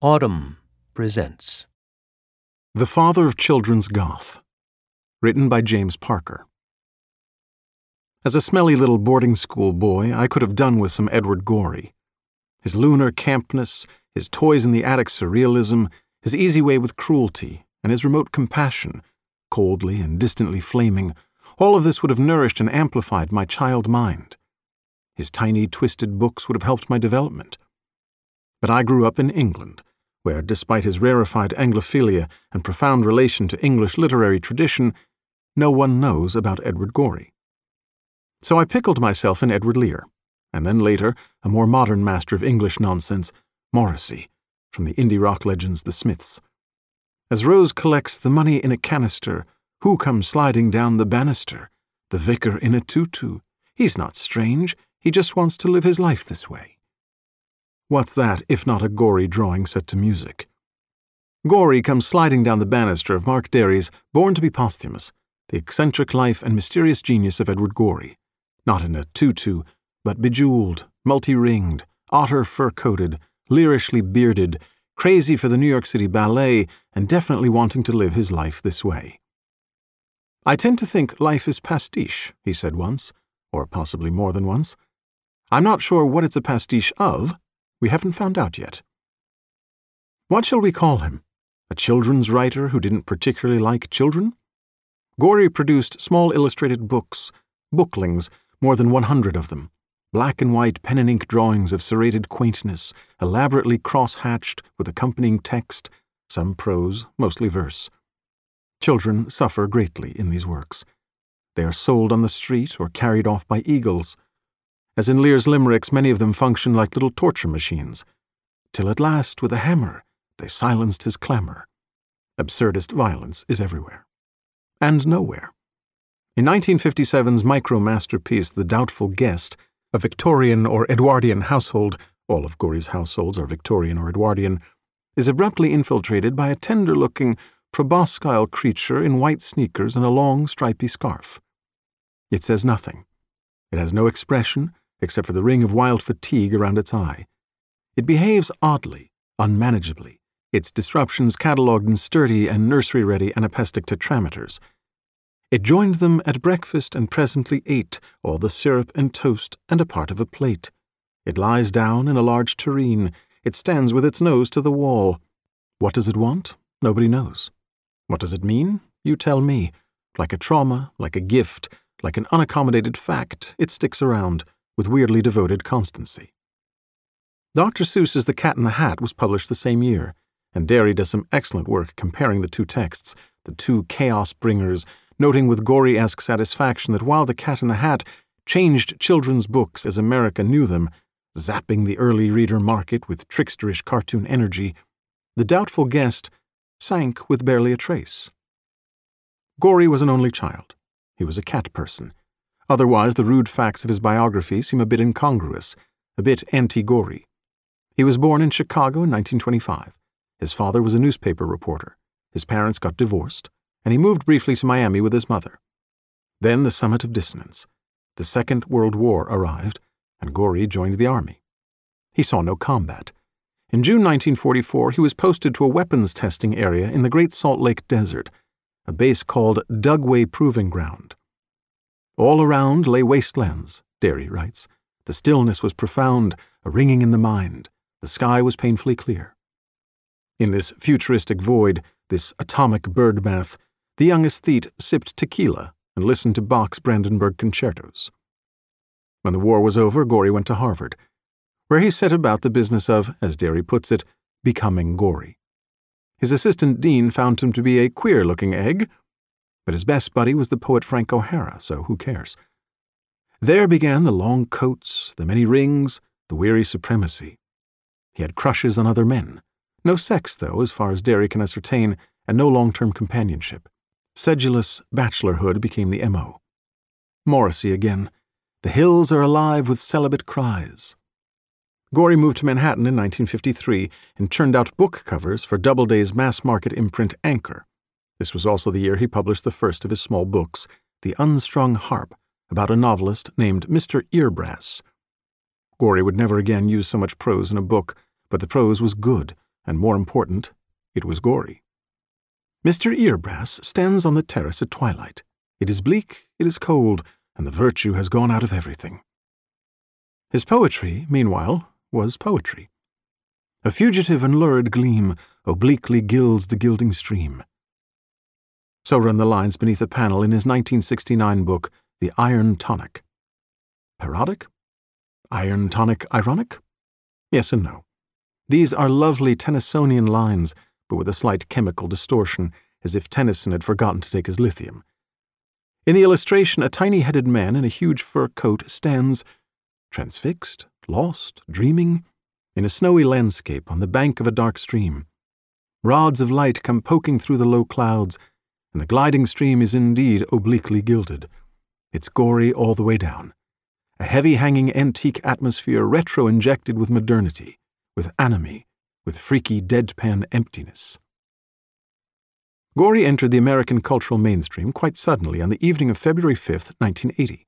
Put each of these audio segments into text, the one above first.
Audm presents The Father of Children's Goth. Written by James Parker. As a smelly little boarding school boy, I could have done with some Edward Gorey. His lunar campness, his toys in the attic surrealism, his easy way with cruelty, and his remote compassion, coldly and distantly flaming, all of this would have nourished and amplified my child mind. His tiny, twisted books would have helped my development. But I grew up in England where, despite his rarefied Anglophilia and profound relation to English literary tradition, no one knows about Edward Gorey. So I pickled myself in Edward Lear, and then later, a more modern master of English nonsense, Morrissey, from the indie rock legends The Smiths. As Rose collects the money in a canister, who comes sliding down the banister? The vicar in a tutu. He's not strange, he just wants to live his life this way. What's that if not a Gorey drawing set to music? Gorey comes sliding down the banister of Mark Dery's Born to be Posthumous, the eccentric life and mysterious genius of Edward Gorey. Not in a tutu, but bejeweled, multi ringed, otter fur coated, leerishly bearded, crazy for the New York City Ballet, and definitely wanting to live his life this way. I tend to think life is pastiche, he said once, or possibly more than once. I'm not sure what it's a pastiche of, we haven't found out yet. What shall we call him? A children's writer who didn't particularly like children? Gorey produced small illustrated books, booklings, more than 100 of them, black and white pen and ink drawings of serrated quaintness, elaborately cross hatched with accompanying text, some prose, mostly verse. Children suffer greatly in these works. They are sold on the street or carried off by eagles. As in Lear's limericks, many of them function like little torture machines, till at last, with a hammer, they silenced his clamour. Absurdist violence is everywhere. And nowhere. In 1957's micro masterpiece, The Doubtful Guest, a Victorian or Edwardian household, all of Gorey's households are Victorian or Edwardian, is abruptly infiltrated by a tender looking, proboscile creature in white sneakers and a long, stripy scarf. It says nothing. It has no expression, except for the ring of wild fatigue around its eye. It behaves oddly, unmanageably, its disruptions catalogued in sturdy and nursery ready anapestic tetrameters. It joined them at breakfast and presently ate all the syrup and toast and a part of a plate. It lies down in a large tureen. It stands with its nose to the wall. What does it want? Nobody knows. What does it mean? You tell me. Like a trauma, like a gift, like an unaccommodated fact, it sticks around with weirdly devoted constancy. Dr. Seuss's The Cat in the Hat was published the same year, and Dery does some excellent work comparing the two texts, the two chaos bringers, noting with Gorey esque satisfaction that while The Cat in the Hat changed children's books as America knew them, zapping the early reader market with tricksterish cartoon energy, The Doubtful Guest sank with barely a trace. Gorey was an only child. He was a cat person, Otherwise, the rude facts of his biography seem a bit incongruous, a bit anti Gorey. He was born in Chicago in 1925. His father was a newspaper reporter. His parents got divorced, and he moved briefly to Miami with his mother. Then the summit of dissonance. The Second World War arrived, and Gorey joined the army. He saw no combat. In June 1944, he was posted to a weapons testing area in the Great Salt Lake Desert, a base called Dugway Proving Ground. All around lay wastelands, Dery writes. The stillness was profound, a ringing in the mind. The sky was painfully clear. In this futuristic void, this atomic bird bath, the young aesthete sipped tequila and listened to Bach's Brandenburg concertos. When the war was over, Gorey went to Harvard, where he set about the business of, as Dery puts it, becoming Gorey. His assistant dean found him to be a queer looking egg, but his best buddy was the poet Frank O'Hara, so who cares? There began the long coats, the many rings, the weary supremacy. He had crushes on other men. No sex, though, as far as Dery can ascertain, and no long term companionship. Sedulous bachelorhood became the M.O. Morrissey again. The hills are alive with celibate cries. Gorey moved to Manhattan in 1953 and churned out book covers for Doubleday's mass market imprint Anchor. This was also the year he published the first of his small books, The Unstrung Harp, about a novelist named Mr. Earbrass. Gorey would never again use so much prose in a book, but the prose was good, and more important, it was Gorey. Mr. Earbrass stands on the terrace at twilight. It is bleak, it is cold, and the virtue has gone out of everything. His poetry, meanwhile, was poetry. A fugitive and lurid gleam obliquely gilds the gilding stream. So run the lines beneath a panel in his 1969 book, The Iron Tonic. Parodic? Iron tonic ironic? Yes and no. These are lovely Tennysonian lines, but with a slight chemical distortion, as if Tennyson had forgotten to take his lithium. In the illustration, a tiny headed man in a huge fur coat stands, transfixed, lost, dreaming, in a snowy landscape on the bank of a dark stream. Rods of light come poking through the low clouds, and the gliding stream is indeed obliquely gilded. It's Gorey all the way down. A heavy hanging antique atmosphere retro injected with modernity, with anime, with freaky deadpan emptiness. Gorey entered the American cultural mainstream quite suddenly on the evening of February 5, 1980,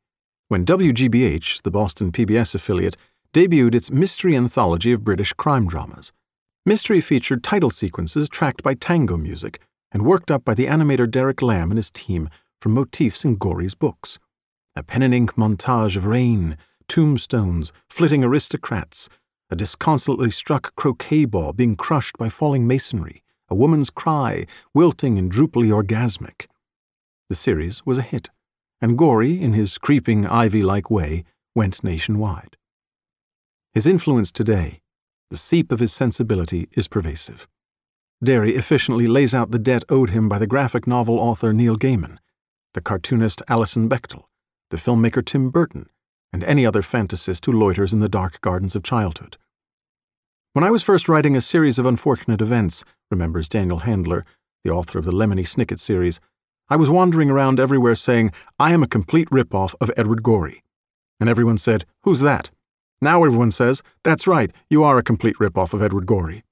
when WGBH, the Boston PBS affiliate, debuted its mystery anthology of British crime dramas. Mystery featured title sequences tracked by tango music and worked up by the animator Derek Lamb and his team from motifs in Gorey's books. A pen and ink montage of rain, tombstones, flitting aristocrats, a disconsolately struck croquet ball being crushed by falling masonry, a woman's cry, wilting and droopily orgasmic. The series was a hit, and Gory, in his creeping ivy like way, went nationwide. His influence today, the seep of his sensibility, is pervasive. Dery efficiently lays out the debt owed him by the graphic novel author Neil Gaiman, the cartoonist Alison Bechdel, the filmmaker Tim Burton, and any other fantasist who loiters in the dark gardens of childhood. When I was first writing a series of unfortunate events, remembers Daniel Handler, the author of the Lemony Snicket series, I was wandering around everywhere saying, I am a complete ripoff of Edward Gorey. And everyone said, Who's that? Now everyone says, That's right, you are a complete ripoff of Edward Gorey.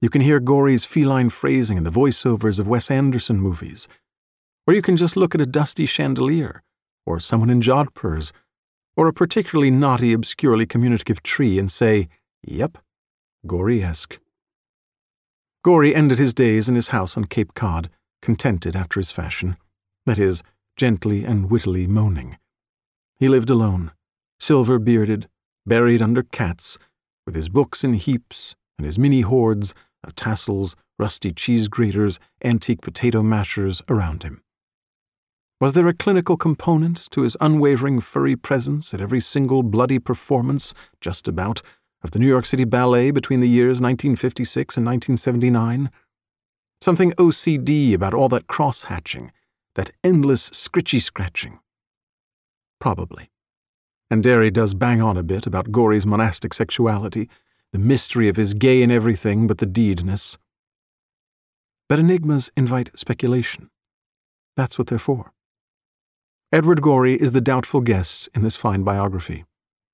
You can hear Gorey's feline phrasing in the voiceovers of Wes Anderson movies. Or you can just look at a dusty chandelier, or someone in jodhpurs, or a particularly naughty, obscurely communicative tree and say, Yep, Gorey-esque. Gorey ended his days in his house on Cape Cod, contented after his fashion, that is, gently and wittily moaning. He lived alone, silver bearded, buried under cats, with his books in heaps and his mini hordes of tassels, rusty cheese graters, antique potato mashers around him. Was there a clinical component to his unwavering furry presence at every single bloody performance, just about, of the New York City Ballet between the years 1956 and 1979? Something OCD about all that cross hatching, that endless scritchy scratching? Probably. And Dery does bang on a bit about Gorey's monastic sexuality, the mystery of his gay in everything but the deedness. But enigmas invite speculation. That's what they're for. Edward Gorey is the doubtful guest in this fine biography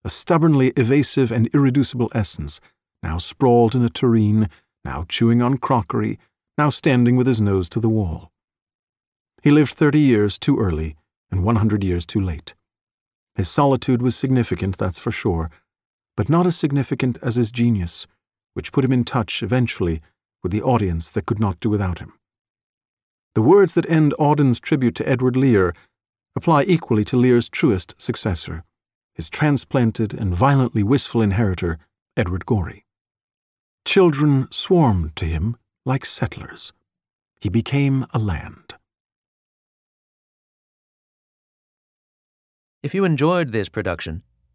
a stubbornly evasive and irreducible essence, now sprawled in a tureen, now chewing on crockery, now standing with his nose to the wall. He lived thirty years too early and one hundred years too late. His solitude was significant, that's for sure, but not as significant as his genius, which put him in touch, eventually, with the audience that could not do without him. The words that end Auden's tribute to Edward Lear apply equally to Lear's truest successor, his transplanted and violently wistful inheritor, Edward Gorey. Children swarmed to him like settlers. He became a land. If you enjoyed this production,